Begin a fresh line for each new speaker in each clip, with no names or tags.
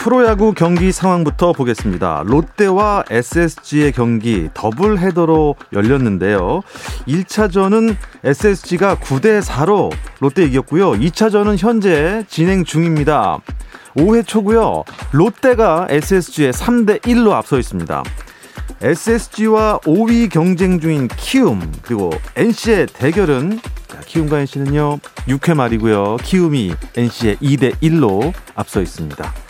프로야구 경기 상황부터 보겠습니다. 롯데와 SSG의 경기 더블 헤더로 열렸는데요. 1차전은 SSG가 9대 4로 롯데 이겼고요. 2차전은 현재 진행 중입니다. 5회 초고요. 롯데가 SSG에 3대 1로 앞서 있습니다. SSG와 5위 경쟁 중인 키움 그리고 NC의 대결은 키움과 NC는요 6회 말이고요. 키움이 NC의 2대 1로 앞서 있습니다.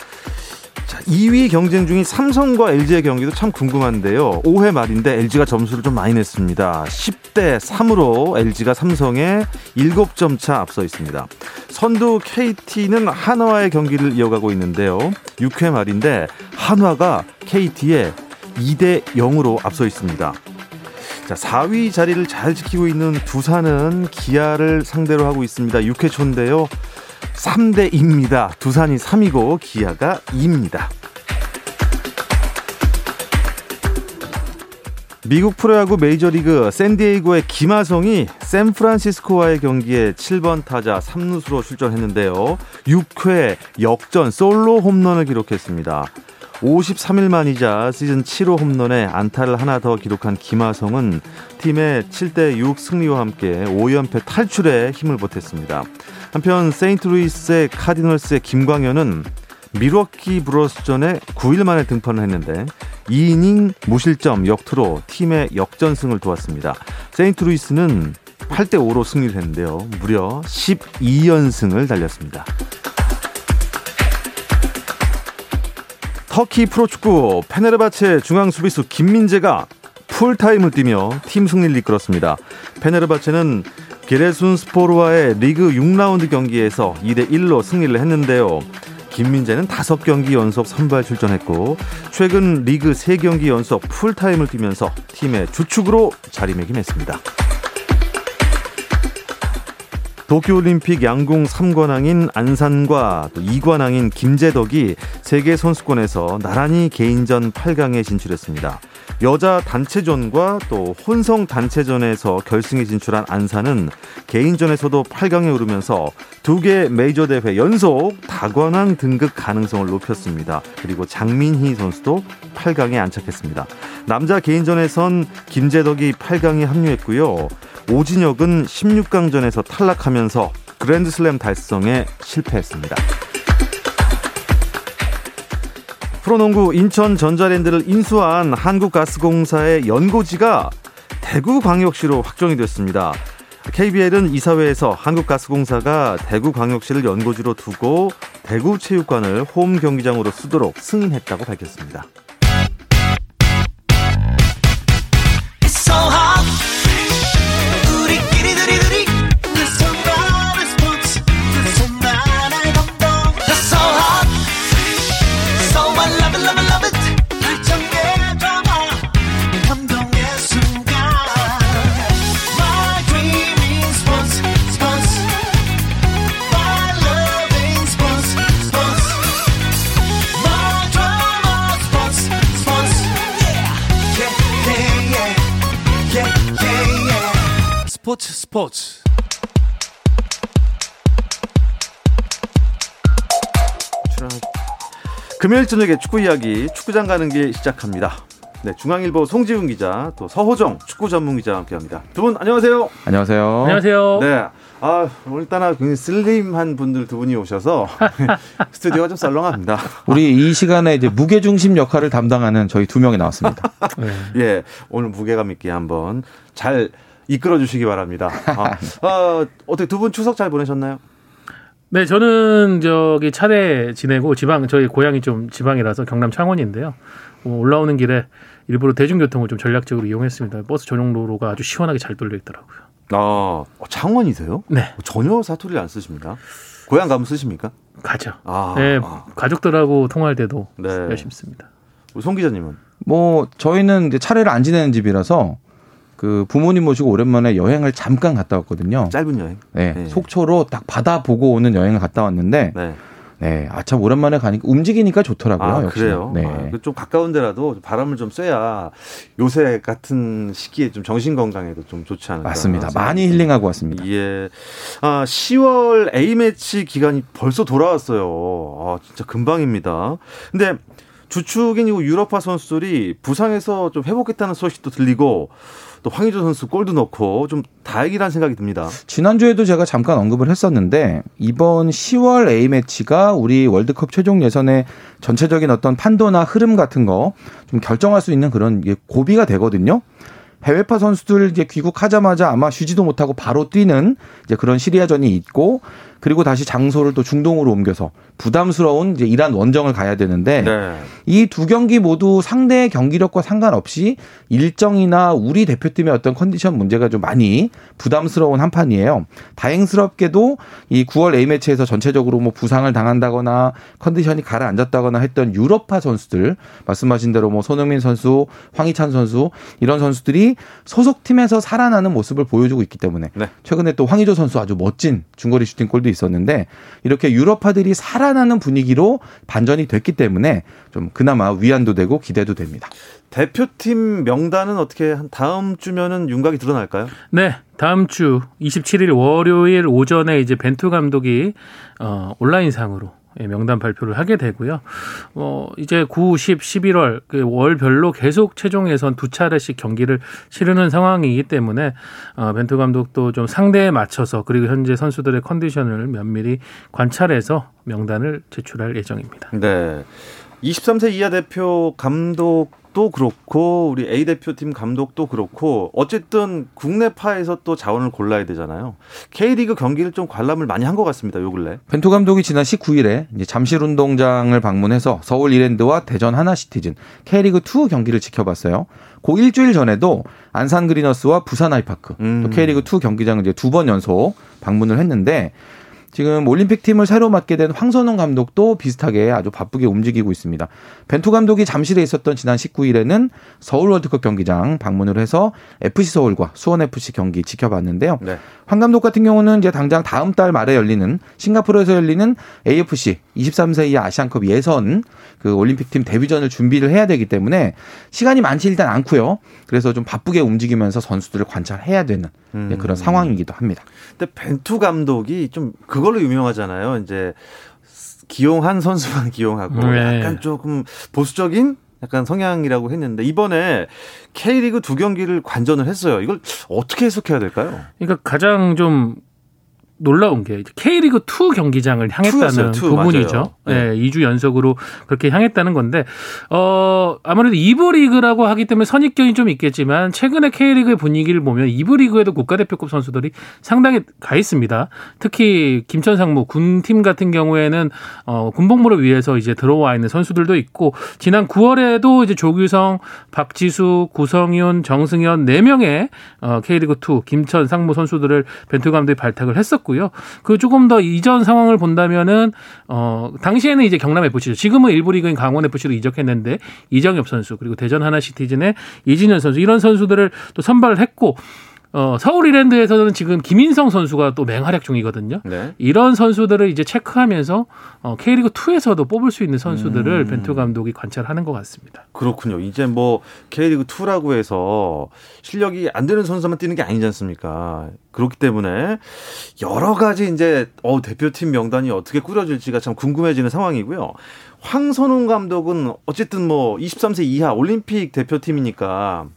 자, 2위 경쟁 중인 삼성과 LG의 경기도 참 궁금한데요. 5회 말인데 LG가 점수를 좀 많이 냈습니다. 10대 3으로 LG가 삼성에 7점 차 앞서 있습니다. 선두 KT는 한화의 경기를 이어가고 있는데요. 6회 말인데 한화가 KT에 2대 0으로 앞서 있습니다. 자, 4위 자리를 잘 지키고 있는 두산은 기아를 상대로 하고 있습니다. 6회 초인데요. 3대 2입니다. 두산이 3이고 기아가 2입니다. 미국 프로야구 메이저리그 샌디에이고의 김하성이 샌프란시스코와의 경기에 7번 타자 3루수로 출전했는데요. 6회 역전 솔로 홈런을 기록했습니다. 53일 만이자 시즌 7호 홈런에 안타를 하나 더 기록한 김하성은 팀의 7대 6 승리와 함께 5연패 탈출에 힘을 보탰습니다. 한편 세인트루이스의 카디널스의 김광현은 밀워키 브루어스전에 9일 만에 등판을 했는데 2이닝 무실점 역투로 팀의 역전승을 도왔습니다. 세인트루이스는 8대 5로 승리를 했는데요. 무려 12연승을 달렸습니다. 터키 프로축구 페네르바체 중앙 수비수 김민재가 풀타임을 뛰며 팀 승리를 이끌었습니다. 페네르바체는 기레순 스포르와의 리그 6라운드 경기에서 2대 1로 승리를 했는데요. 김민재는 5경기 연속 선발 출전했고 최근 리그 3경기 연속 풀타임을 뛰면서 팀의 주축으로 자리매김했습니다. 도쿄올림픽 양궁 3관왕인 안산과 또 2관왕인 김재덕이 세계 선수권에서 나란히 개인전 8강에 진출했습니다. 여자 단체전과 또 혼성 단체전에서 결승에 진출한 안산은 개인전에서도 8강에 오르면서 두 개 메이저 대회 연속 다관왕 등극 가능성을 높였습니다. 그리고 장민희 선수도 8강에 안착했습니다. 남자 개인전에선 김재덕이 8강에 합류했고요. 오진혁은 16강전에서 탈락하면서 그랜드슬램 달성에 실패했습니다. 프로농구 인천 전자랜드를 인수한 한국가스공사의 연고지가 대구광역시로 확정이 됐습니다. KBL은 이사회에서 한국가스공사가 대구광역시를 연고지로 두고 대구체육관을 홈 경기장으로 쓰도록 승인했다고 밝혔습니다. 스포츠 금요일 저녁에 축구 이야기 축구장 가는 길 시작합니다. 네, 중앙일보 송지훈 기자, 또 서호정 축구 전문 기자와 함께합니다. 두 분 안녕하세요.
안녕하세요.
안녕하세요.
네, 아 오늘따라 굉장히 슬림한 분들 두 분이 오셔서 스튜디오가 좀 썰렁합니다.
우리 이 시간에 이제 무게 중심 역할을 담당하는 저희 두 명이 나왔습니다.
네. 예, 오늘 무게감 있게 한번 잘 이끌어 주시기 바랍니다. 아, 어, 어떻게 두 분 추석 잘 보내셨나요?
네, 저는 저기 차례 지내고 지방 저희 고향이 좀 지방이라서 경남 창원인데요. 뭐 올라오는 길에 일부러 대중교통을 좀 전략적으로 이용했습니다. 버스 전용도로가 아주 시원하게 잘 뚫려 있더라고요.
아, 창원이세요?
네.
전혀 사투리를 안 쓰십니다. 고향 가면 쓰십니까?
가죠.
아,
네,
아.
가족들하고 통화할 때도
네.
열심히 씁니다.
우리 송 기자님은
뭐 저희는 이제 차례를 안 지내는 집이라서 그 부모님 모시고 오랜만에 여행을 잠깐 갔다 왔거든요.
짧은 여행.
네,
네.
속초로 딱 바다 보고 오는 여행을 갔다 왔는데
네.
네, 아 참 오랜만에 가니까 움직이니까 좋더라고요.
아,
역시.
그래요?
네.
아, 그좀 가까운 데라도 바람을 좀 쐬야 요새 같은 시기에 좀 정신 건강에도 좀 좋지 않을까.
맞습니다. 많이 힐링하고 왔습니다.
예. 아, 10월 A매치 기간이 벌써 돌아왔어요. 아, 진짜 금방입니다. 근데 주축인 이 유럽파 선수들이 부상에서 좀 회복했다는 소식도 들리고 또 황의조 선수 골도 넣고 좀 다행이라는 생각이 듭니다.
지난주에도 제가 잠깐 언급을 했었는데 이번 10월 A매치가 우리 월드컵 최종 예선의 전체적인 어떤 판도나 흐름 같은 거 좀 결정할 수 있는 그런 고비가 되거든요. 해외파 선수들 이제 귀국하자마자 아마 쉬지도 못하고 바로 뛰는 이제 그런 시리아전이 있고 그리고 다시 장소를 또 중동으로 옮겨서 부담스러운 이제 이란 원정을 가야 되는데
네.
이두 경기 모두 상대의 경기력과 상관없이 일정이나 우리 대표팀의 어떤 컨디션 문제가 좀 많이 부담스러운 한 판이에요. 다행스럽게도 이 9월 A매치에서 전체적으로 뭐 부상을 당한다거나 컨디션이 가라앉았다거나 했던 유럽파 선수들 말씀하신 대로 뭐 손흥민 선수, 황희찬 선수 이런 선수들이 소속팀에서 살아나는 모습을 보여주고 있기 때문에
네.
최근에 또 황희조 선수 아주 멋진 중거리 슈팅골도 있었는데 이렇게 유럽파들이 살아나는 분위기로 반전이 됐기 때문에 좀 그나마 위안도 되고 기대도 됩니다.
대표팀 명단은 어떻게 한 다음 주면은 윤곽이 드러날까요?
네, 다음 주 27일 월요일 오전에 이제 벤투 감독이 어, 온라인상으로 예, 명단 발표를 하게 되고요. 어, 이제 9, 10, 11월 그 월별로 계속 최종 예선 두 차례씩 경기를 치르는 상황이기 때문에 어, 벤투 감독도 좀 상대에 맞춰서 그리고 현재 선수들의 컨디션을 면밀히 관찰해서 명단을 제출할 예정입니다.
네. 23세 이하 대표 감독 도 그렇고 우리 A 대표팀 감독도 그렇고 어쨌든 국내파에서 또 자원을 골라야 되잖아요. K리그 경기를 좀 관람을 많이 한 것 같습니다. 요 근래.
벤투 감독이 지난 19일에 이제 잠실 운동장을 방문해서 서울 이랜드와 대전 하나시티즌 K리그 2 경기를 지켜봤어요. 그 일주일 전에도 안산 그리너스와 부산 아이파크
음.
또 K리그 2 경기장을 이제 두 번 연속 방문을 했는데 지금 올림픽 팀을 새로 맡게 된 황선홍 감독도 비슷하게 아주 바쁘게 움직이고 있습니다. 벤투 감독이 잠실에 있었던 지난 19일에는 서울 월드컵 경기장 방문을 해서 FC 서울과 수원 FC 경기 지켜봤는데요.
네.
황 감독 같은 경우는 이제 당장 다음 달 말에 열리는 싱가포르에서 열리는 AFC 23세 이하 아시안컵 예선 그 올림픽 팀 데뷔전을 준비를 해야 되기 때문에 시간이 많지 일단 않고요. 그래서 좀 바쁘게 움직이면서 선수들을 관찰해야 되는
음.
그런 상황이기도 합니다.
근데 벤투 감독이 좀 그걸로 유명하잖아요. 이제 기용한 선수만 기용하고
네.
약간 조금 보수적인 약간 성향이라고 했는데 이번에 K리그 두 경기를 관전을 했어요. 이걸 어떻게 해석해야 될까요?
그러니까 가장 좀 놀라운 게 K리그 2 경기장을 향했다는
투였어요, 투,
부분이죠.
맞아요.
네. 2주 연속으로 그렇게 향했다는 건데 어 아무래도 2부 리그라고 하기 때문에 선입견이 좀 있겠지만 최근에 K리그의 분위기를 보면 2부 리그에도 국가대표급 선수들이 상당히 가 있습니다. 특히 김천 상무 군팀 같은 경우에는 어 군복무를 위해서 이제 들어와 있는 선수들도 있고 지난 9월에도 이제 조규성, 박지수, 구성윤, 정승현 4명의 어 K리그 2 김천 상무 선수들을 벤투 감독이 발탁을 했었고 요. 그 조금 더 이전 상황을 본다면은 어 당시에는 이제 경남 FC죠. 지금은 일부 리그인 강원 FC로 이적했는데 이정엽 선수 그리고 대전 하나시티즌의 이진현 선수 이런 선수들을 또 선발을 했고 어 서울 이랜드에서는 지금 김인성 선수가 또 맹활약 중이거든요.
네.
이런 선수들을 이제 체크하면서 어 K리그 2에서도 뽑을 수 있는 선수들을
음.
벤투 감독이 관찰하는 것 같습니다.
그렇군요. 이제 뭐 K리그 2라고 해서 실력이 안 되는 선수만 뛰는 게 아니지 않습니까? 그렇기 때문에 여러 가지 이제 어 대표팀 명단이 어떻게 꾸려질지가 참 궁금해지는 상황이고요. 황선홍 감독은 어쨌든 뭐 23세 이하 올림픽 대표팀이니까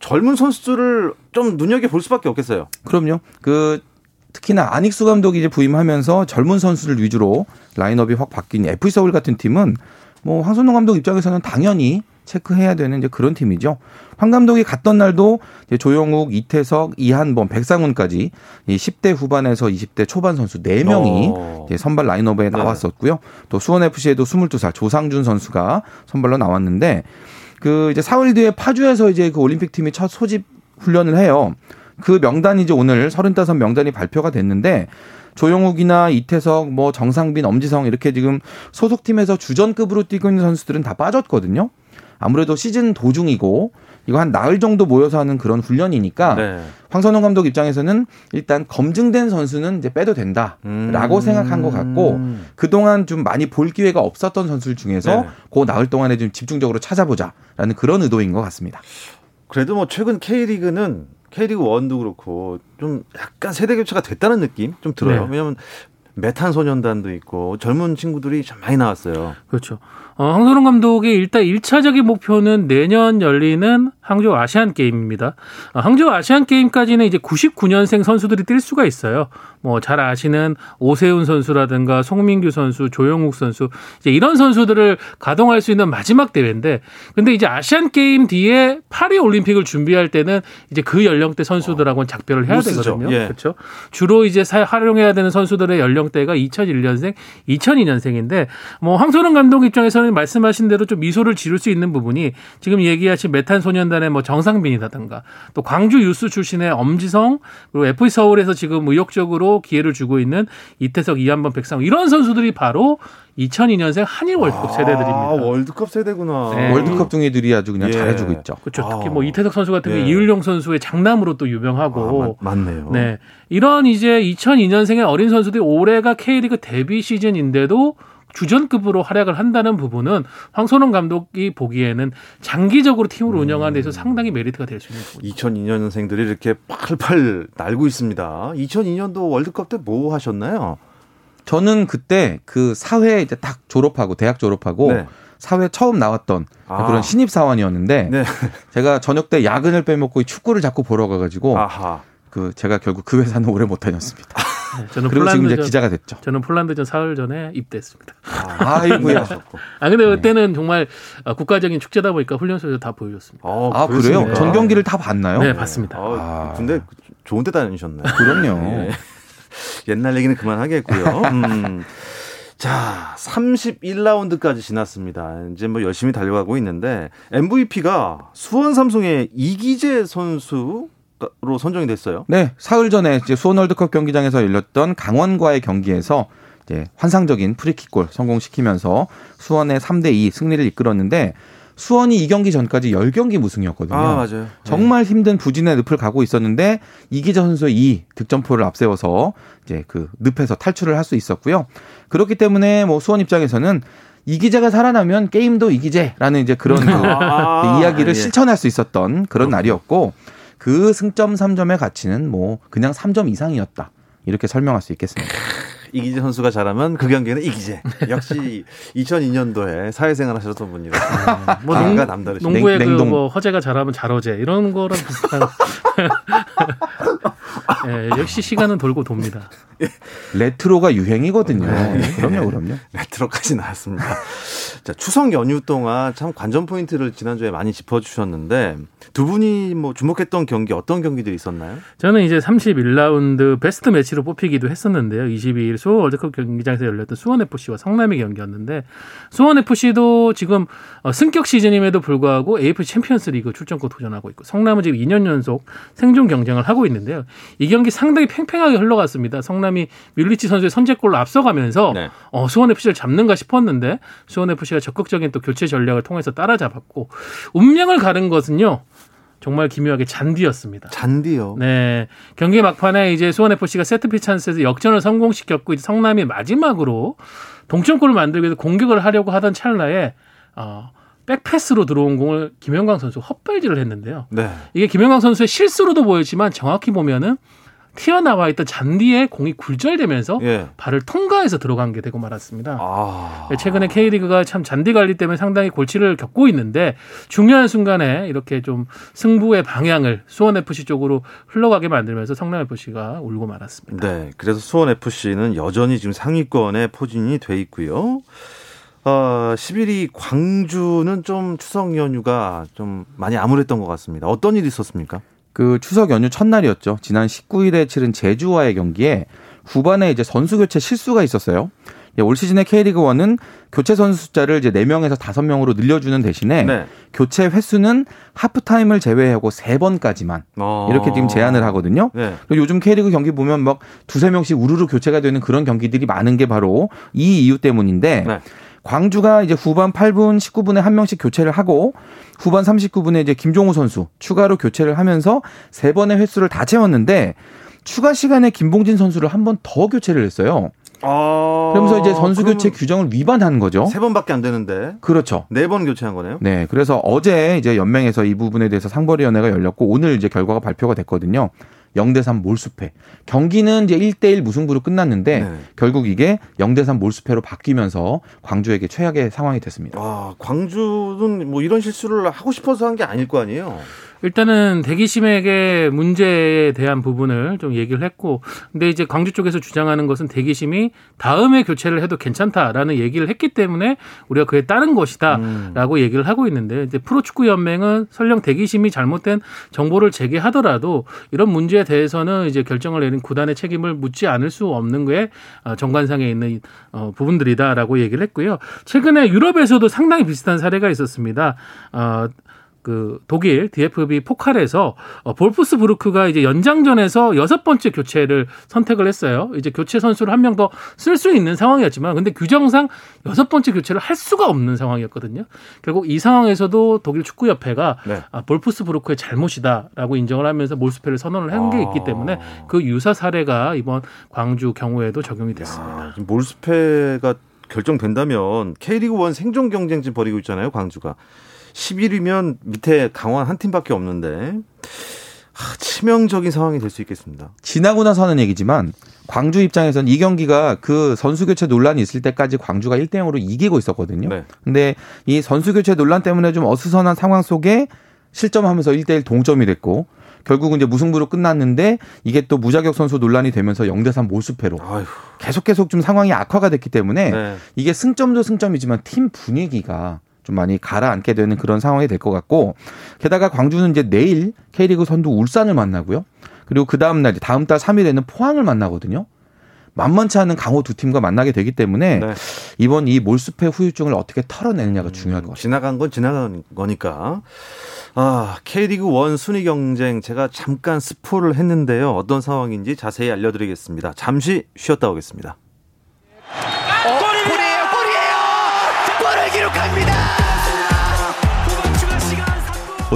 젊은 선수들을 좀 눈여겨 볼 수밖에 없겠어요.
그럼요. 그 특히나 안익수 감독이 이제 부임하면서 젊은 선수를 위주로 라인업이 확 바뀐 FC 서울 같은 팀은 뭐 황선홍 감독 입장에서는 당연히 체크해야 되는 이제 그런 팀이죠. 황 감독이 갔던 날도 이제 조영욱, 이태석, 이한범, 백상훈까지 이 10대 후반에서 20대 초반 선수 4명이
어.
이제 선발 라인업에
네.
나왔었고요. 또 수원 FC에도 22살 조상준 선수가 선발로 나왔는데 그 이제 사흘 뒤에 파주에서 이제 그 올림픽 팀이 첫 소집 훈련을 해요. 그 명단이 이제 오늘 35 명단이 발표가 됐는데 조영욱이나 이태석, 뭐 정상빈, 엄지성 이렇게 지금 소속팀에서 주전급으로 뛰고 있는 선수들은 다 빠졌거든요. 아무래도 시즌 도중이고 이거 한 나흘 정도 모여서 하는 그런 훈련이니까 네. 황선홍 감독 입장에서는 일단 검증된 선수는 이제 빼도 된다라고 음. 생각한 것 같고 그동안 좀 많이 볼 기회가 없었던 선수들 중에서 네. 그 나흘 동안에 좀 집중적으로 찾아보자라는 그런 의도인 것 같습니다.
그래도 뭐 최근 K리그는 K리그 1도 그렇고 좀 약간 세대 교체가 됐다는 느낌 좀 들어요. 네. 왜냐하면 메탄 소년단도 있고 젊은 친구들이 참 많이 나왔어요.
그렇죠. 어, 황선홍 감독의 일단 1차적인 목표는 내년 열리는 항저우 아시안 게임입니다. 어, 항저우 아시안 게임까지는 이제 99년생 선수들이 뛸 수가 있어요. 뭐 잘 아시는 오세훈 선수라든가 송민규 선수, 조영욱 선수 이제 이런 선수들을 가동할 수 있는 마지막 대회인데 근데 이제 아시안 게임 뒤에 파리 올림픽을 준비할 때는 이제 그 연령대 선수들하고는 작별을 해야 되거든요. 예. 그렇죠. 주로 이제 활용해야 되는 선수들의 연령대가 2001년생, 2002년생인데 뭐 황선홍 감독 입장에서는 의원님 말씀하신 대로 좀 미소를 지를 수 있는 부분이 지금 얘기하신 메탄 소년단의 뭐 정상빈이라든가 또 광주 유스 출신의 엄지성 그리고 FC 서울에서 지금 의욕적으로 기회를 주고 있는 이태석, 이한번, 백상 이런 선수들이 바로 2002년생 한일 월드컵 아, 세대들입니다.
월드컵 세대구나.
네. 월드컵 중이들이 아주 그냥 예. 잘해주고 있죠.
그렇죠. 특히 뭐 이태석 선수 같은 경우 예. 이율용 선수의 장남으로 또 유명하고.
아, 맞, 네요
네. 이런 이제 2002년생의 어린 선수들이 올해가 K리그 데뷔 시즌인데도 주전급으로 활약을 한다는 부분은 황선홍 감독이 보기에는 장기적으로 팀을 음. 운영하는 데서 상당히 메리트가 될 수 있는
부분. 2002년생들이 이렇게 팔팔 날고 있습니다. 2002년도 월드컵 때 뭐 하셨나요?
저는 그때 그 사회 이제 딱 졸업하고 대학 졸업하고 네. 사회 처음 나왔던 아. 그런 신입 사원이었는데 네. 제가 저녁 때 야근을 빼먹고 축구를 자꾸 보러 가가지고 아하. 그 제가 결국 그 회사는 오래 못 다녔습니다. 네, 저는 그리고 지금 이제 기자가 됐죠.
저는 폴란드전 사흘 전에 입대했습니다.
아, 아이고야.
아 근데 그때는 정말 어, 국가적인 축제다 보니까 훈련소에서 다 보여줬습니다.
아, 아 그래요? 전 경기를 다 봤나요?
네, 봤습니다.
아, 근데 좋은 데 다니셨네.
그럼요. 네.
옛날 얘기는 그만하겠고요. 음. 자, 31라운드까지 지났습니다. 이제 뭐 열심히 달려가고 있는데 MVP가 수원 삼성의 이기재 선수 로 선정이 됐어요.
네, 사흘 전에 이제 수원 월드컵 경기장에서 열렸던 강원과의 경기에서 이제 환상적인 프리킥골 성공시키면서 수원의 3대 2 승리를 이끌었는데 수원이 이 경기 전까지 10경기 무승이었거든요.
아, 맞아요.
정말 네. 힘든 부진의 늪을 가고 있었는데 이기자 선수의 이 득점포를 앞세워서 이제 그 늪에서 탈출을 할 수 있었고요. 그렇기 때문에 뭐 수원 입장에서는 이기자가 살아나면 게임도 이기재라는 이제 그런 그 아, 이야기를 예. 실천할 수 있었던 그런 날이었고 그 승점 3점의 가치는 뭐 그냥 3점 이상이었다. 이렇게 설명할 수 있겠습니다.
이기재 선수가 잘하면 그 경기는 이기재. 역시 2002년도에 사회생활 하셨던 분이라. 네.
뭐 농, 남다르시 농구에 냉, 그뭐 허재가 잘하면 잘허재 이런 거랑 비슷한. 네, 역시 시간은 돌고 돕니다.
레트로가 유행이거든요. 네. 그럼요, 그럼요.
레트로까지 나왔습니다. 자, 추석 연휴 동안 참 관전 포인트를 지난주에 많이 짚어주셨는데 두 분이 뭐 주목했던 경기 어떤 경기들이 있었나요?
저는 이제 31라운드 베스트 매치로 뽑히기도 했었는데요. 22일 수원 월드컵 경기장에서 열렸던 수원FC와 성남의 경기였는데 수원FC도 지금 어, 승격 시즌임에도 불구하고 AFC 챔피언스 리그 출전권 도전하고 있고 성남은 지금 2년 연속 생존 경쟁을 하고 있는데요. 이 경기 상당히 팽팽하게 흘러갔습니다. 성남이 뮬리치 선수의 선제골로 앞서가면서 네. 어, 수원FC를 잡는가 싶었는데 수원FC가 적극적인 또 교체 전략을 통해서 따라잡았고 운명을 가른 것은요. 정말 기묘하게 잔디였습니다.
잔디요?
네. 경기 막판에 이제 수원FC가 세트피스 찬스에서 역전을 성공시켰고 이제 성남이 마지막으로 동점골을 만들기 위해서 공격을 하려고 하던 찰나에 어, 백패스로 들어온 공을 김영광 선수 헛발질을 했는데요. 네. 이게 김영광 선수의 실수로도 보였지만 정확히 보면은 튀어나와 있던 잔디에 공이 굴절되면서 예. 발을 통과해서 들어간 게 되고 말았습니다. 아. 최근에 K리그가 참 잔디 관리 때문에 상당히 골치를 겪고 있는데 중요한 순간에 이렇게 좀 승부의 방향을 수원 FC 쪽으로 흘러가게 만들면서 성남 FC가 울고 말았습니다.
네, 그래서 수원 FC는 여전히 지금 상위권에 포진이 돼 있고요. 어, 11위 광주는 좀 추석 연휴가 좀 많이 암울했던 것 같습니다. 어떤 일이 있었습니까?
그 추석 연휴 첫날이었죠. 지난 19일에 치른 제주와의 경기에 후반에 이제 선수 교체 실수가 있었어요. 예, 올 시즌의 K리그 1은 교체 선수 숫자를 이제 4명에서 5명으로 늘려주는 대신에 네. 교체 횟수는 하프타임을 제외하고 3번까지만 어. 이렇게 지금 제한을 하거든요. 네. 그리고 요즘 K리그 경기 보면 막 두세 명씩 우르르 교체가 되는 그런 경기들이 많은 게 바로 이 이유 때문인데 네. 광주가 이제 후반 8분 19분에 한 명씩 교체를 하고 후반 39분에 이제 김종우 선수 추가로 교체를 하면서 세 번의 횟수를 다 채웠는데 추가 시간에 김봉진 선수를 한 번 더 교체를 했어요. 아, 그러면서 이제 선수 교체 규정을 위반한 거죠.
세 번밖에 안 되는데.
그렇죠.
네 번 교체한 거네요.
네. 그래서 어제 이제 연맹에서 이 부분에 대해서 상벌위원회가 열렸고 오늘 이제 결과가 발표가 됐거든요. 0대3 몰수패. 경기는 이제 1대1 무승부로 끝났는데 네. 결국 이게 0대3 몰수패로 바뀌면서 광주에게 최악의 상황이 됐습니다.
아, 광주는 뭐 이런 실수를 하고 싶어서 한 게 아닐 거 아니에요.
일단은 대기심에게 문제에 대한 부분을 좀 얘기를 했고, 근데 이제 광주 쪽에서 주장하는 것은 대기심이 다음에 교체를 해도 괜찮다라는 얘기를 했기 때문에 우리가 그에 따른 것이다라고 음. 얘기를 하고 있는데 이제 프로축구 연맹은 설령 대기심이 잘못된 정보를 제기하더라도 이런 문제에 대해서는 이제 결정을 내린 구단의 책임을 묻지 않을 수 없는 게 어, 정관상에 있는 어, 부분들이다라고 얘기를 했고요. 최근에 유럽에서도 상당히 비슷한 사례가 있었습니다. 어, 그 독일 DFB 포칼에서 어, 볼프스부르크가 이제 연장전에서 여섯 번째 교체를 선택을 했어요. 이제 교체 선수를 한 명 더 쓸 수 있는 상황이었지만 근데 규정상 여섯 번째 교체를 할 수가 없는 상황이었거든요. 결국 이 상황에서도 독일 축구 협회가 네. 아, 볼프스부르크의 잘못이다라고 인정을 하면서 몰수패를 선언을 한 게 있기 때문에 아. 그 유사 사례가 이번 광주 경우에도 적용이 됐습니다. 야,
몰수패가 결정된다면 K리그 1 생존 경쟁 지 벌이고 있잖아요, 광주가. 10일이면 밑에 강원 한 팀밖에 없는데 하, 치명적인 상황이 될 수 있겠습니다.
지나고 나서 하는 얘기지만 광주 입장에서는 이 경기가 그 선수 교체 논란이 있을 때까지 광주가 1대 0으로 이기고 있었거든요. 네. 근데 이 선수 교체 논란 때문에 좀 어수선한 상황 속에 실점하면서 1대 1 동점이 됐고 결국은 이제 무승부로 끝났는데 이게 또 무자격 선수 논란이 되면서 0대 3 몰수패로. 계속 계속 좀 상황이 악화가 됐기 때문에 네. 이게 승점도 승점이지만 팀 분위기가 좀 많이 가라앉게 되는 그런 상황이 될 것 같고 게다가 광주는 이제 내일 K리그 선두 울산을 만나고요. 그리고 그 다음 날 다음 달 3일에는 포항을 만나거든요. 만만치 않은 강호 두 팀과 만나게 되기 때문에 네. 이번 이 몰수패 후유증을 어떻게 털어내느냐가 음, 중요할 것 같아요.
지나간 건 지나간 거니까. 아, K리그 원 순위 경쟁 제가 잠깐 스포를 했는데요. 어떤 상황인지 자세히 알려드리겠습니다. 잠시 쉬었다 오겠습니다.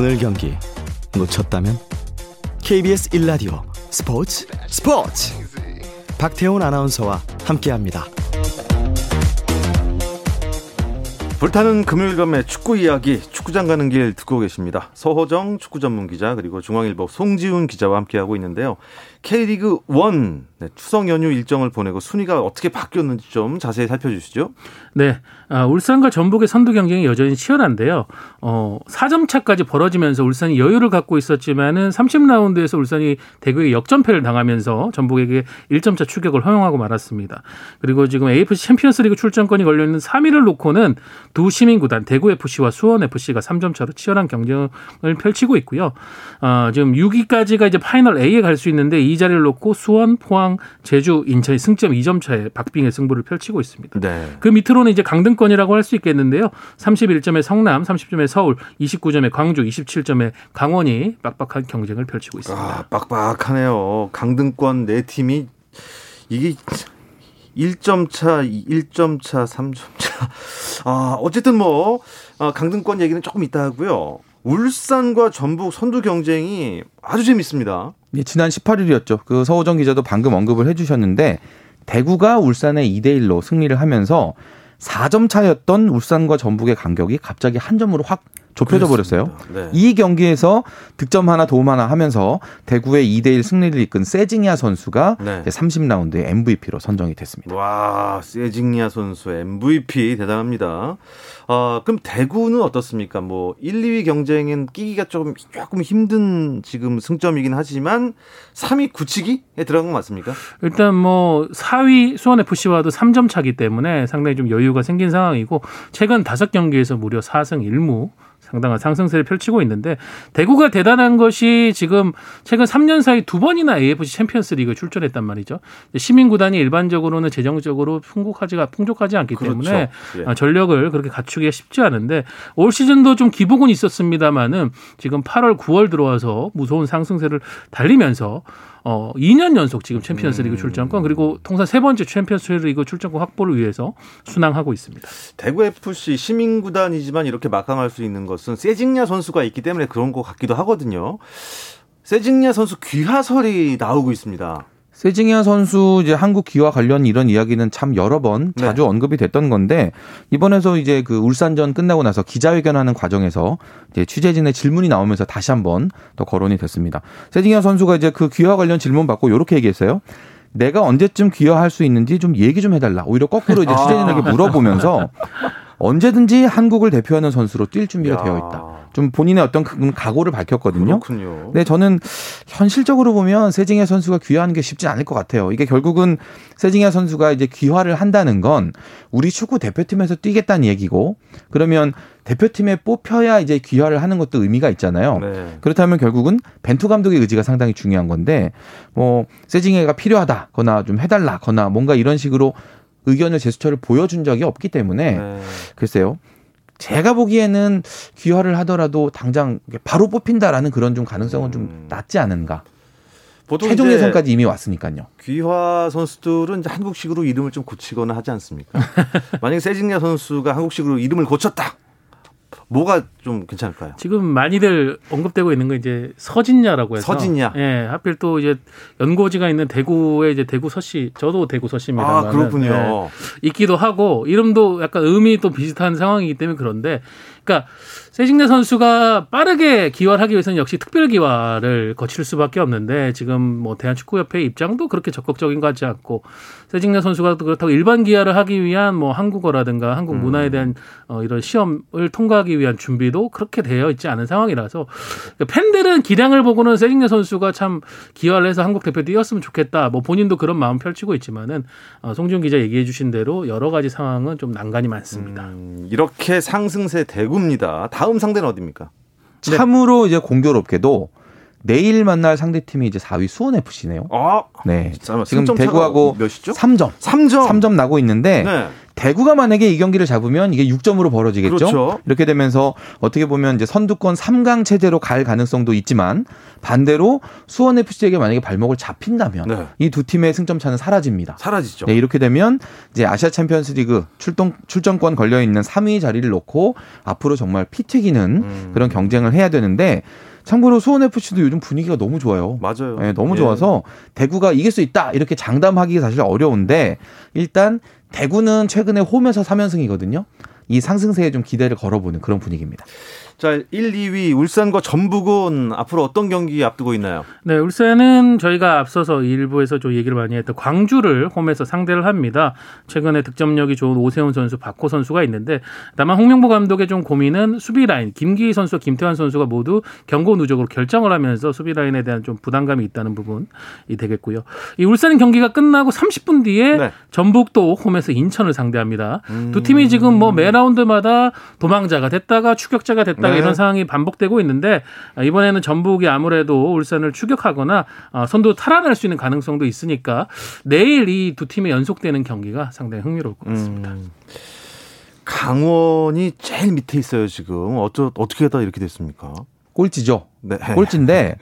오늘 경기 놓쳤다면 KBS 1라디오 스포츠 스포츠 박태훈 아나운서와 함께합니다.
불타는 금요일 밤의 축구 이야기 축구장 가는 길 듣고 계십니다. 서호정 축구 전문 기자 그리고 중앙일보 송지훈 기자와 함께하고 있는데요. K리그 1 네, 추석 연휴 일정을 보내고 순위가 어떻게 바뀌었는지 좀 자세히 살펴주시죠.
네, 아, 울산과 전북의 선두 경쟁이 여전히 치열한데요. 어, 4점 차까지 벌어지면서 울산이 여유를 갖고 있었지만은 30라운드에서 울산이 대구에 역전패를 당하면서 전북에게 1점 차 추격을 허용하고 말았습니다. 그리고 지금 AFC 챔피언스리그 출전권이 걸려 있는 3위를 놓고는 두 시민 구단 대구 FC와 수원 FC가 3점 차로 치열한 경쟁을 펼치고 있고요. 어, 지금 6위까지가 이제 파이널 A에 갈 수 있는데 이 자리를 놓고 수원, 포항, 제주, 인천이 승점 2점 차에 박빙의 승부를 펼치고 있습니다. 네. 그 밑으로는 이제 강등권이라고 할 수 있겠는데요. 31점의 성남, 30점의 서울, 29점의 광주, 27점의 강원이 빡빡한 경쟁을 펼치고 있습니다. 아,
빡빡하네요. 강등권 네 팀이 이게 1점 차, 1점 차, 3점 차. 아, 어쨌든 뭐 아, 강등권 얘기는 조금 있다 하고요. 울산과 전북 선두 경쟁이 아주 재밌습니다.
예, 지난 18일이었죠. 그 서호정 기자도 방금 언급을 해주셨는데 대구가 울산에 2대 1로 승리를 하면서 4점 차였던 울산과 전북의 간격이 갑자기 한 점으로 확 좁혀져 버렸어요. 네. 이 경기에서 득점 하나 도움 하나 하면서 대구의 2대1 승리를 이끈 세징야 선수가 네. 30라운드의 MVP로 선정이 됐습니다.
와, 세징야 선수 MVP 대단합니다. 어, 그럼 대구는 어떻습니까? 뭐 1, 2위 경쟁은 끼기가 조금 조금 힘든 지금 승점이긴 하지만 3위 굳히기에 들어간 건 맞습니까?
일단 뭐 4위 수원 FC와도 3점 차기 때문에 상당히 좀 여유가 생긴 상황이고 최근 5경기에서 무려 4승 1무 상당한 상승세를 펼치고 있는데 대구가 대단한 것이 지금 최근 3년 사이 두 번이나 AFC 챔피언스 리그 출전했단 말이죠. 시민 구단이 일반적으로는 재정적으로 풍족하지가 풍족하지 않기 그렇죠. 때문에 예. 아, 전력을 그렇게 갖추기가 쉽지 않은데 올 시즌도 좀 기복은 있었습니다만은 지금 8월 9월 들어와서 무서운 상승세를 달리면서 어 2년 연속 지금 챔피언스리그 음. 출전권 그리고 통산 세 번째 챔피언스리그 출전권 확보를 위해서 순항하고 있습니다.
대구 FC 시민 구단이지만 이렇게 막강할 수 있는 것은 세징야 선수가 있기 때문에 그런 것 같기도 하거든요. 세징야 선수 귀하설이 나오고 있습니다.
세징야 선수 이제 한국 기와 관련 이런 이야기는 참 여러 번 네. 자주 네. 언급이 됐던 건데 이번에서 이제 그 울산전 끝나고 나서 기자회견하는 과정에서 이제 취재진의 질문이 나오면서 다시 한번 더 거론이 됐습니다. 세징야 선수가 이제 그 기와 관련 질문 받고 이렇게 얘기했어요. 내가 언제쯤 귀화할 수 있는지 좀 얘기 좀 해달라. 오히려 거꾸로 이제 취재진에게 물어보면서 언제든지 한국을 대표하는 선수로 뛸 준비가 야. 되어 있다. 좀 본인의 어떤 각오를 밝혔거든요.
그렇군요.
네, 저는 현실적으로 보면 세징야 선수가 귀화하는 게 쉽지 않을 것 같아요. 이게 결국은 세징야 선수가 이제 귀화를 한다는 건 우리 축구 대표팀에서 뛰겠다는 얘기고 그러면 대표팀에 뽑혀야 이제 귀화를 하는 것도 의미가 있잖아요. 네. 그렇다면 결국은 벤투 감독의 의지가 상당히 중요한 건데 뭐 세징야가 필요하다거나 좀 해달라거나 뭔가 이런 식으로 의견을 제스처를 보여준 적이 없기 때문에 네. 글쎄요. 제가 보기에는 귀화를 하더라도 당장 바로 뽑힌다라는 그런 좀 가능성은 좀 음. 낮지 않은가. 최종 예선까지 이미 왔으니까요.
귀화 선수들은 한국식으로 이름을 좀 고치거나 하지 않습니까? 만약에 세징야 선수가 한국식으로 이름을 고쳤다. 뭐가 좀 괜찮을까요?
지금 많이들 언급되고 있는 건 이제 서진야라고 해서
서진야.
예, 하필 또 이제 연고지가 있는 대구에 이제 대구 서씨, 저도 대구 서씨입니다.
아, 그렇군요.
예, 있기도 하고 이름도 약간 의미 또 비슷한 상황이기 때문에 그런데 그러니까 세징네 선수가 빠르게 기화하기 위해서는 역시 특별 기화를 거칠 수밖에 없는데 지금 뭐 대한축구협회 입장도 그렇게 적극적인 것 같지 않고 세징네 선수가 그렇다고 일반 기화를 하기 위한 뭐 한국어라든가 한국 음. 문화에 대한 어 이런 시험을 통과하기 위한 준비도 그렇게 되어 있지 않은 상황이라서 팬들은 기량을 보고는 세징네 선수가 참 기화를 해서 한국 대표 뛰었으면 좋겠다. 뭐 본인도 그런 마음 펼치고 있지만은 어 송준 기자 얘기해 주신 대로 여러 가지 상황은 좀 난관이 많습니다. 음,
이렇게 상승세 대구 입니다. 다음 상대는 어디입니까?
참으로 이제 공교롭게도 내일 만날 상대팀이 이제 4위 수원 FC네요.
아,
네. 지금 대구하고
몇이죠?
3점.
3점.
3점 나고 있는데 네. 대구가 만약에 이 경기를 잡으면 이게 6점으로 벌어지겠죠.
그렇죠.
이렇게 되면서 어떻게 보면 이제 선두권 3강 체제로 갈 가능성도 있지만 반대로 수원 FC에게 만약에 발목을 잡힌다면 네. 이두 팀의 승점 차는 사라집니다.
사라지죠.
네, 이렇게 되면 이제 아시아 챔피언스리그 출동 출전권 걸려 있는 3위 자리를 놓고 앞으로 정말 피 튀기는 음. 그런 경쟁을 해야 되는데 참고로 수원 FC도 요즘 분위기가 너무 좋아요.
맞아요.
네, 너무 예. 좋아서 대구가 이길 수 있다 이렇게 장담하기 사실 어려운데 일단 대구는 최근에 홈에서 3연승이거든요. 이 상승세에 좀 기대를 걸어보는 그런 분위기입니다.
자, 1, 2위 울산과 전북은 앞으로 어떤 경기 앞두고 있나요?
네, 울산은 저희가 앞서서 일부에서 좀 얘기를 많이 했던 광주를 홈에서 상대를 합니다. 최근에 득점력이 좋은 오세훈 선수, 박호 선수가 있는데 다만 홍명보 감독의 좀 고민은 수비 라인, 김기희 선수와 김태환 선수가 모두 경고 누적으로 결정을 하면서 수비 라인에 대한 좀 부담감이 있다는 부분이 되겠고요. 이 울산 경기가 끝나고 30분 뒤에 네. 전북도 홈에서 인천을 상대합니다. 음... 두 팀이 지금 뭐 매 라운드마다 도망자가 됐다가 추격자가 됐다가 네. 이런 상황이 반복되고 있는데 아, 이번에는 전북이 아무래도 울산을 추격하거나 어, 선두 탈환할 수 있는 가능성도 있으니까 내일 이 두 팀의 연속되는 경기가 상당히 흥미로울 것 같습니다. 음.
강원이 제일 밑에 있어요 지금 어쩌 어떻게 하다 이렇게 됐습니까?
꼴찌죠. 네. 꼴찌인데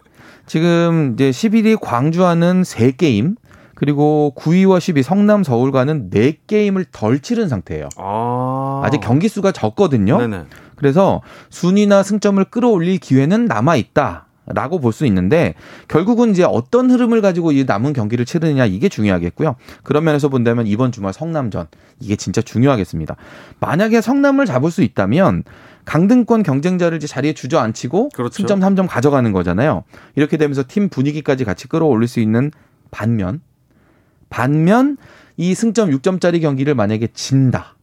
지금 이제 11위 광주와는 3 게임 그리고 9위와 10위 성남 서울과는 4 게임을 덜 치른 상태예요. 아. 아직 경기 수가 적거든요. 네네. 그래서 순위나 승점을 끌어올릴 기회는 남아 있다. 라고 볼 수 있는데 결국은 이제 어떤 흐름을 가지고 이 남은 경기를 치르느냐 이게 중요하겠고요. 그런 면에서 본다면 이번 주말 성남전 이게 진짜 중요하겠습니다. 만약에 성남을 잡을 수 있다면 강등권 경쟁자를 이제 자리에 주저앉히고 그렇죠. 승점 3점 가져가는 거잖아요. 이렇게 되면서 팀 분위기까지 같이 끌어올릴 수 있는 반면 반면 이 승점 6점짜리 경기를 만약에 진다.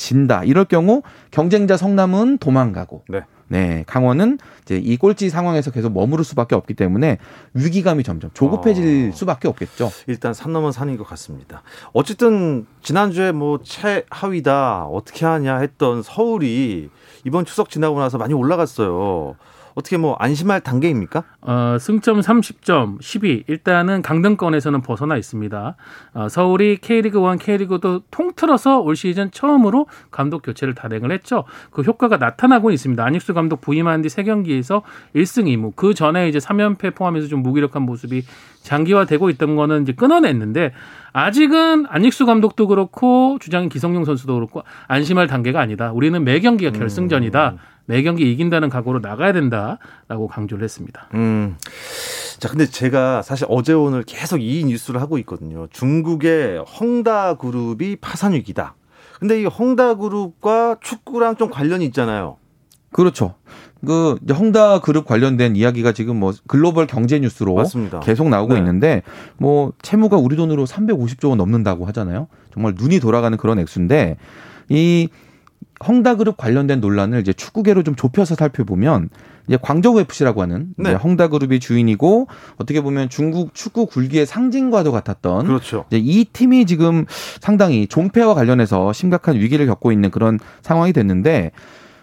진다. 이럴 경우 경쟁자 성남은 도망가고 네. 네, 강원은 이제 이 꼴찌 상황에서 계속 머무를 수밖에 없기 때문에 위기감이 점점 조급해질 어. 수밖에 없겠죠.
일단 산 넘은 산인 것 같습니다. 어쨌든 지난주에 뭐 최하위다 어떻게 하냐 했던 서울이 이번 추석 지나고 나서 많이 올라갔어요. 어떻게 뭐 안심할 단계입니까?
어, 승점 30점 10위. 일단은 강등권에서는 벗어나 있습니다. 어, 서울이 K리그 1, K리그도 통틀어서 올 시즌 처음으로 감독 교체를 단행을 했죠. 그 효과가 나타나고 있습니다. 안익수 감독 부임한 뒤 3경기에서 1승 2무. 그 전에 이제 3연패 포함해서 좀 무기력한 모습이 장기화되고 있던 거는 이제 끊어냈는데 아직은 안익수 감독도 그렇고 주장인 기성용 선수도 그렇고 안심할 단계가 아니다. 우리는 매 경기가 결승전이다. 음. 매 경기 이긴다는 각오로 나가야 된다라고 강조를 했습니다. 음.
자, 근데 제가 사실 어제 오늘 계속 이 뉴스를 하고 있거든요. 중국의 헝다 그룹이 파산 위기다. 근데 이 헝다 그룹과 축구랑 좀 관련이 있잖아요.
그렇죠. 그 헝다 그룹 관련된 이야기가 지금 뭐 글로벌 경제 뉴스로 맞습니다. 계속 나오고 네. 있는데 뭐 채무가 우리 돈으로 350조 원 넘는다고 하잖아요. 정말 눈이 돌아가는 그런 액수인데 이 헝다그룹 관련된 논란을 이제 축구계로 좀 좁혀서 살펴보면 이제 광저우 FC라고 하는 네. 헝다그룹이 주인이고 어떻게 보면 중국 축구 굴기의 상징과도 같았던
그렇죠.
이제 이 팀이 지금 상당히 존폐와 관련해서 심각한 위기를 겪고 있는 그런 상황이 됐는데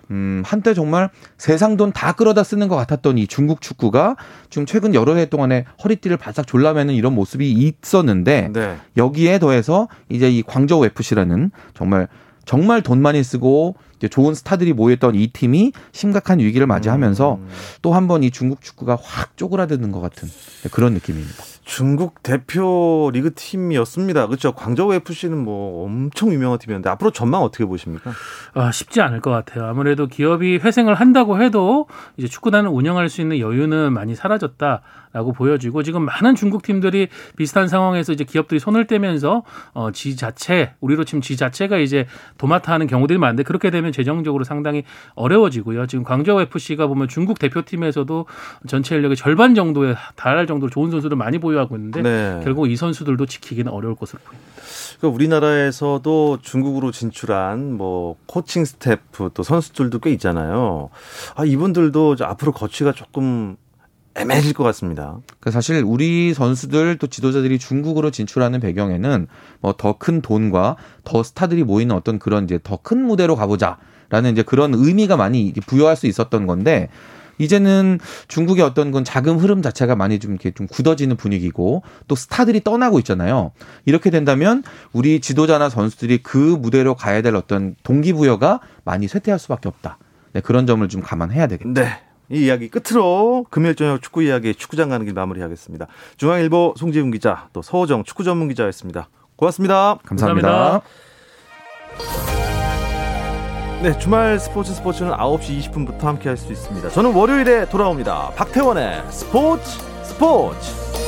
음, 한때 정말 세상 돈 다 끌어다 쓰는 것 같았던 이 중국 축구가 지금 최근 여러 해 동안에 허리띠를 바싹 졸라매는 이런 모습이 있었는데 네. 여기에 더해서 이제 이 광저우 FC라는 정말 정말 돈 많이 쓰고 좋은 스타들이 모였던 이 팀이 심각한 위기를 맞이하면서 음. 또 한 번 이 중국 축구가 확 쪼그라드는 것 같은 그런 느낌입니다.
중국 대표 리그 팀이었습니다. 그렇죠. 광저우 FC는 뭐 엄청 유명한 팀이었는데 앞으로 전망 어떻게 보십니까?
아, 쉽지 않을 것 같아요. 아무래도 기업이 회생을 한다고 해도 이제 축구단을 운영할 수 있는 여유는 많이 사라졌다. 라고 보여지고 지금 많은 중국 팀들이 비슷한 상황에서 이제 기업들이 손을 떼면서 어, 지 자체 우리로 치면 지 자체가 이제 도맡아 하는 경우들이 많은데 그렇게 되면 재정적으로 상당히 어려워지고요. 지금 광저우 FC가 보면 중국 대표팀에서도 전체 인력의 절반 정도에 달할 정도로 좋은 선수들 많이 보유하고 있는데 네. 결국 이 선수들도 지키기는 어려울 것으로 보입니다.
그러니까 우리나라에서도 중국으로 진출한 뭐 코칭 스태프 또 선수들도 꽤 있잖아요. 아 이분들도 앞으로 거취가 조금 애매해질 것 같습니다.
그 사실 우리 선수들 또 지도자들이 중국으로 진출하는 배경에는 뭐 더 큰 돈과 더 스타들이 모이는 어떤 그런 이제 더 큰 무대로 가보자라는 이제 그런 의미가 많이 부여할 수 있었던 건데 이제는 중국의 어떤 건 자금 흐름 자체가 많이 좀 이렇게 좀 굳어지는 분위기고 또 스타들이 떠나고 있잖아요. 이렇게 된다면 우리 지도자나 선수들이 그 무대로 가야 될 어떤 동기부여가 많이 쇠퇴할 수밖에 없다. 네, 그런 점을 좀 감안해야 되겠죠.
네. 이 이야기 끝으로 금요일 저녁 축구 이야기 축구장 가는 길 마무리하겠습니다. 중앙일보 송지훈 기자 또 서호정 축구 전문 기자였습니다. 고맙습니다.
감사합니다. 감사합니다.
네, 주말 스포츠 스포츠는 9시 20분부터 함께 할 수 있습니다. 저는 월요일에 돌아옵니다. 박태원의 스포츠 스포츠.